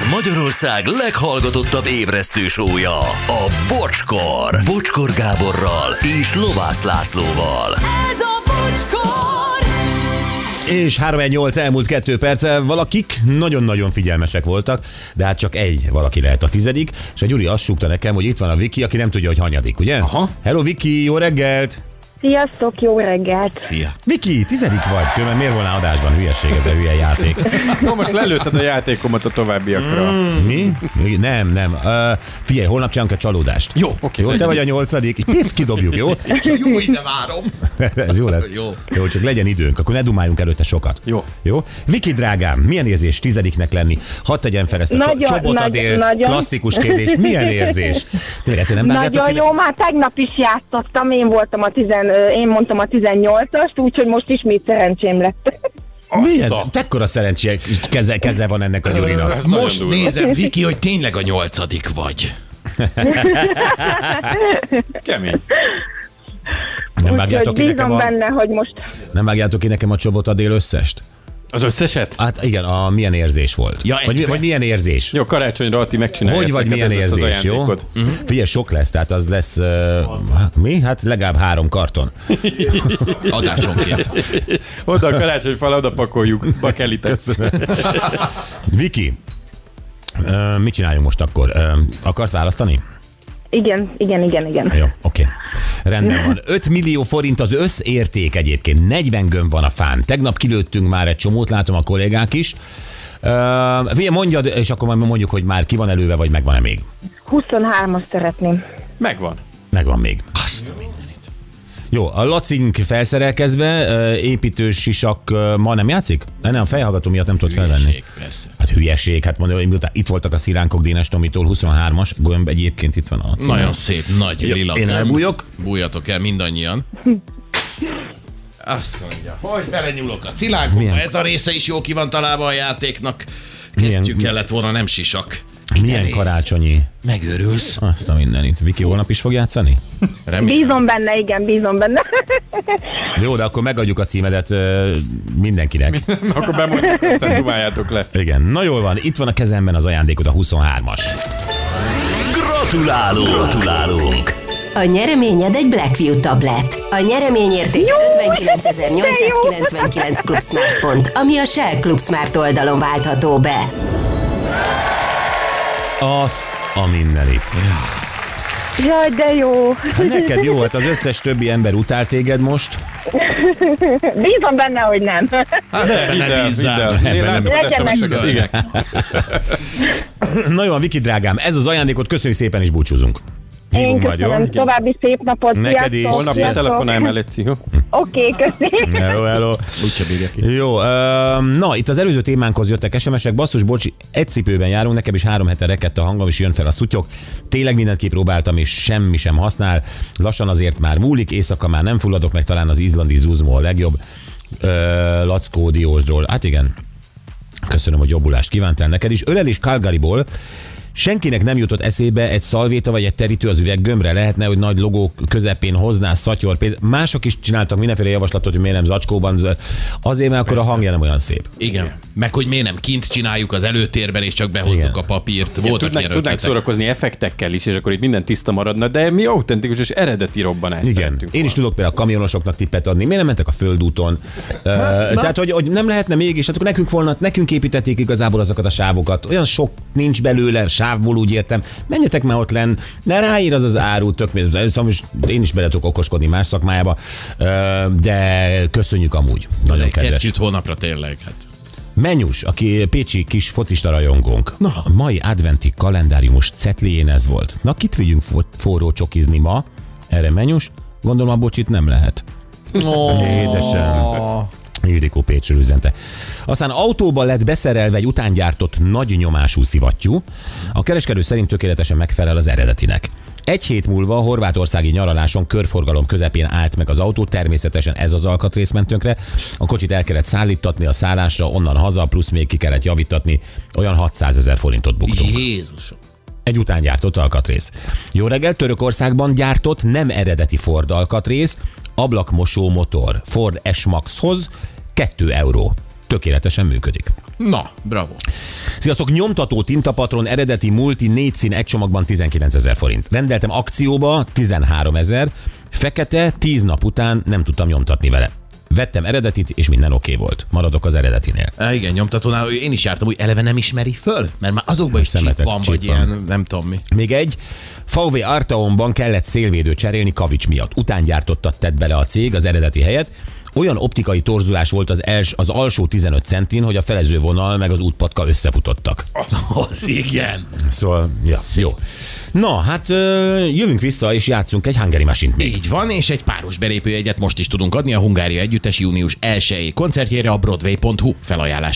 Ez Magyarország leghallgatottabb ébresztő sója, a Bocskor. Bocskor Gáborral és Lovász Lászlóval. Ez a bocskor! És 318 elmúlt kettő perce, valakik nagyon-nagyon figyelmesek voltak, de hát csak egy valaki lehet a tizedik, és a Gyuri azt súgta nekem, hogy itt van a Viki, aki nem tudja, hogy hanyadik, ugye? Aha. Hello Viki, jó reggelt! Sziasztok, jó reggelt! Szia. Viki, tizedik vagy, különben miért volna adásban hülyeség ez a hülye játék? No, most lelőtted a játékomat a továbbiakra. Mm. Mi? Nem, nem. Uh, figyelj, holnap csinálunk egy csalódást. Jó, oké. Jó, te vagy a nyolcadik, így pift kidobjuk, jó? Jó, ide várom. Ez jó lesz. Jó. jó, csak legyen időnk, akkor ne dumáljunk előtte sokat. Jó. Jó? Viki drágám, milyen érzés tizediknek lenni? Hadd tegyem fel ezt a Nagyon, cso- csobot nagy- adél nagyon. klasszikus kérdés. Milyen érzés? Tényleg nem Nagyon jó, már tegnap is játszottam, én voltam a tizen, én mondtam a 18-ast, úgyhogy most ismét szerencsém lett. Milyen? A- Tekkora szerencse keze, keze van ennek a Gyurinak. Most durva. nézem, Viki, hogy tényleg a nyolcadik vagy. Kemény. Nem vágjátok ki nekem a, benne, hogy most nem vágjátok ki nekem a csobot adél összest? Az összeset? Hát igen, a milyen érzés volt? Ja, vagy, vagy milyen érzés? Jó, karácsonyra Ati megcsinálja. Hogy vagy milyen érzés, jó? ajándékod. Figyelj, sok lesz, tehát az lesz, uh, mi? Hát legalább három karton. Adásonként. Oda a karácsonyfal, oda pakoljuk. Bakelitet. Viki, uh, mit csináljunk most akkor? Uh, akarsz választani? igen, igen, igen, igen. Jó, oké. Rendben van. 5 millió forint az összérték egyébként. 40 gömb van a fán. Tegnap kilőttünk már egy csomót, látom a kollégák is. Uh, mondjad, és akkor majd mondjuk, hogy már ki van előve, vagy megvan-e még. 23-as szeretném. Megvan. Megvan még. Azt a mindenit. Jó, a lacink felszerelkezve, építős sisak ma nem játszik? Ne, nem, a fejhallgató miatt nem tudod felvenni. Persze. Hát hülyeség, hát mondom, miután itt voltak a szilánkok Dénes Tomitól, 23-as, gömb egyébként itt van a cím. Nagyon szép, nagy Jó, lila. én gömb. elbújok. Bújjatok el mindannyian. Azt mondja, hogy belenyúlok a szilánkokba, ez a része is jó ki van találva a játéknak. Milyen- Kezdjük kellett volna, nem sisak. Milyen Nehéz. karácsonyi? Megőrülsz. Azt a mindenit. Viki holnap is fog játszani? Remélem. Bízom benne, igen, bízom benne. Jó, de akkor megadjuk a címedet mindenkinek. Akkor bemondjuk, aztán dumáljátok le. Igen, na jól van, itt van a kezemben az ajándékod, a 23-as. Gratulálunk! Gratulálunk! A nyereményed egy Blackview tablet. A nyereményérték 59.899 Club Smart pont, ami a Shell Club Smart oldalon váltható be. Azt a mindenit. Jaj, de jó. Hát neked jó, hát az összes többi ember utál téged most. Bízom benne, hogy nem. Hát nem el, bízzál. Legyen meg. Na jó, Viki drágám, ez az ajándékot, köszönjük szépen és búcsúzunk. Én Hívunk majd, jó? köszönöm, további szép napot. Neked is. Holnap ne sziasztok. telefonálj mellett, jó? Oké, köszönöm. Hello, hello. Úgyse bírja ki. Jó, uh, na, itt az előző témánkhoz jöttek SMS-ek. Basszus, bocs, egy cipőben járunk, nekem is három hete rekedt a hangom, és jön fel a szutyok. Tényleg mindent kipróbáltam, és semmi sem használ. Lassan azért már múlik, éjszaka már nem fulladok meg, talán az izlandi zuzmó a legjobb. Uh, Lackó Diósról. Hát igen, Köszönöm, hogy jobbulást kívántál neked is. Ölelés Calgaryból Senkinek nem jutott eszébe egy szalvéta vagy egy terítő az üveggömbre. Lehetne, hogy nagy logó közepén hozná szatyor pénz. Mások is csináltak mindenféle javaslatot, hogy miért nem zacskóban. Azért, mert akkor a hangja nem olyan szép. Igen. Meg hogy miért nem kint csináljuk az előtérben, és csak behozzuk Igen. a papírt. Voltak Tudnánk, ilyen tudnánk ötletek. szórakozni effektekkel is, és akkor itt minden tiszta maradna, de mi autentikus és eredeti robbanást Igen. Én is volna. tudok például a kamionosoknak tippet adni. Miért nem mentek a földúton? Uh, tehát, hogy, hogy, nem lehetne mégis, hát akkor nekünk volna, nekünk építették igazából azokat a sávokat. Olyan sok nincs belőle, sávból úgy értem. Menjetek már ott len, de ráír az az áru, tök szóval most én is bele tudok okoskodni más szakmájába, de köszönjük amúgy. Nagyon De kedves. Kezdjük holnapra tényleg. Hát. Menyus, aki pécsi kis focista rajongónk. Na. A mai adventi kalendáriumos cetlién ez volt. Na, kit vigyünk fo- forró csokizni ma? Erre Menyus? Gondolom a bocsit nem lehet. Édesem. Ildikó Pécsről üzente. Aztán autóba lett beszerelve egy utángyártott nagy nyomású szivattyú. A kereskedő szerint tökéletesen megfelel az eredetinek. Egy hét múlva a horvátországi nyaraláson körforgalom közepén állt meg az autó, természetesen ez az alkatrész ment tönkre. A kocsit el kellett szállítatni a szállásra, onnan haza, plusz még ki kellett javítatni, olyan 600 ezer forintot buktunk. Jézusom. Egy után gyártott alkatrész. Jó reggel, Törökországban gyártott nem eredeti Ford alkatrész, ablakmosó motor Ford S-Maxhoz 2 euró. Tökéletesen működik. Na, bravo. Sziasztok, nyomtató tintapatron eredeti multi négy szín egy csomagban 19 ezer forint. Rendeltem akcióba 13 ezer, fekete 10 nap után nem tudtam nyomtatni vele. Vettem eredetit, és minden oké okay volt. Maradok az eredetinél. Á, igen, nyomtatónál én is jártam, hogy eleve nem ismeri föl, mert már azokban is Szemetek, van, vagy van. ilyen, nem tudom mi. Még egy, VW Arteonban kellett szélvédő cserélni kavics miatt. Után gyártottat tett bele a cég az eredeti helyet. Olyan optikai torzulás volt az, els, az alsó 15 centin, hogy a felező vonal meg az útpatka összefutottak. Az igen. Szóval, ja, jó. Na, hát jövünk vissza, és játszunk egy Hungary Machine-t még. Így van, és egy páros belépőjegyet most is tudunk adni a Hungária Együttes június 1 koncertjére a Broadway.hu felajánlás.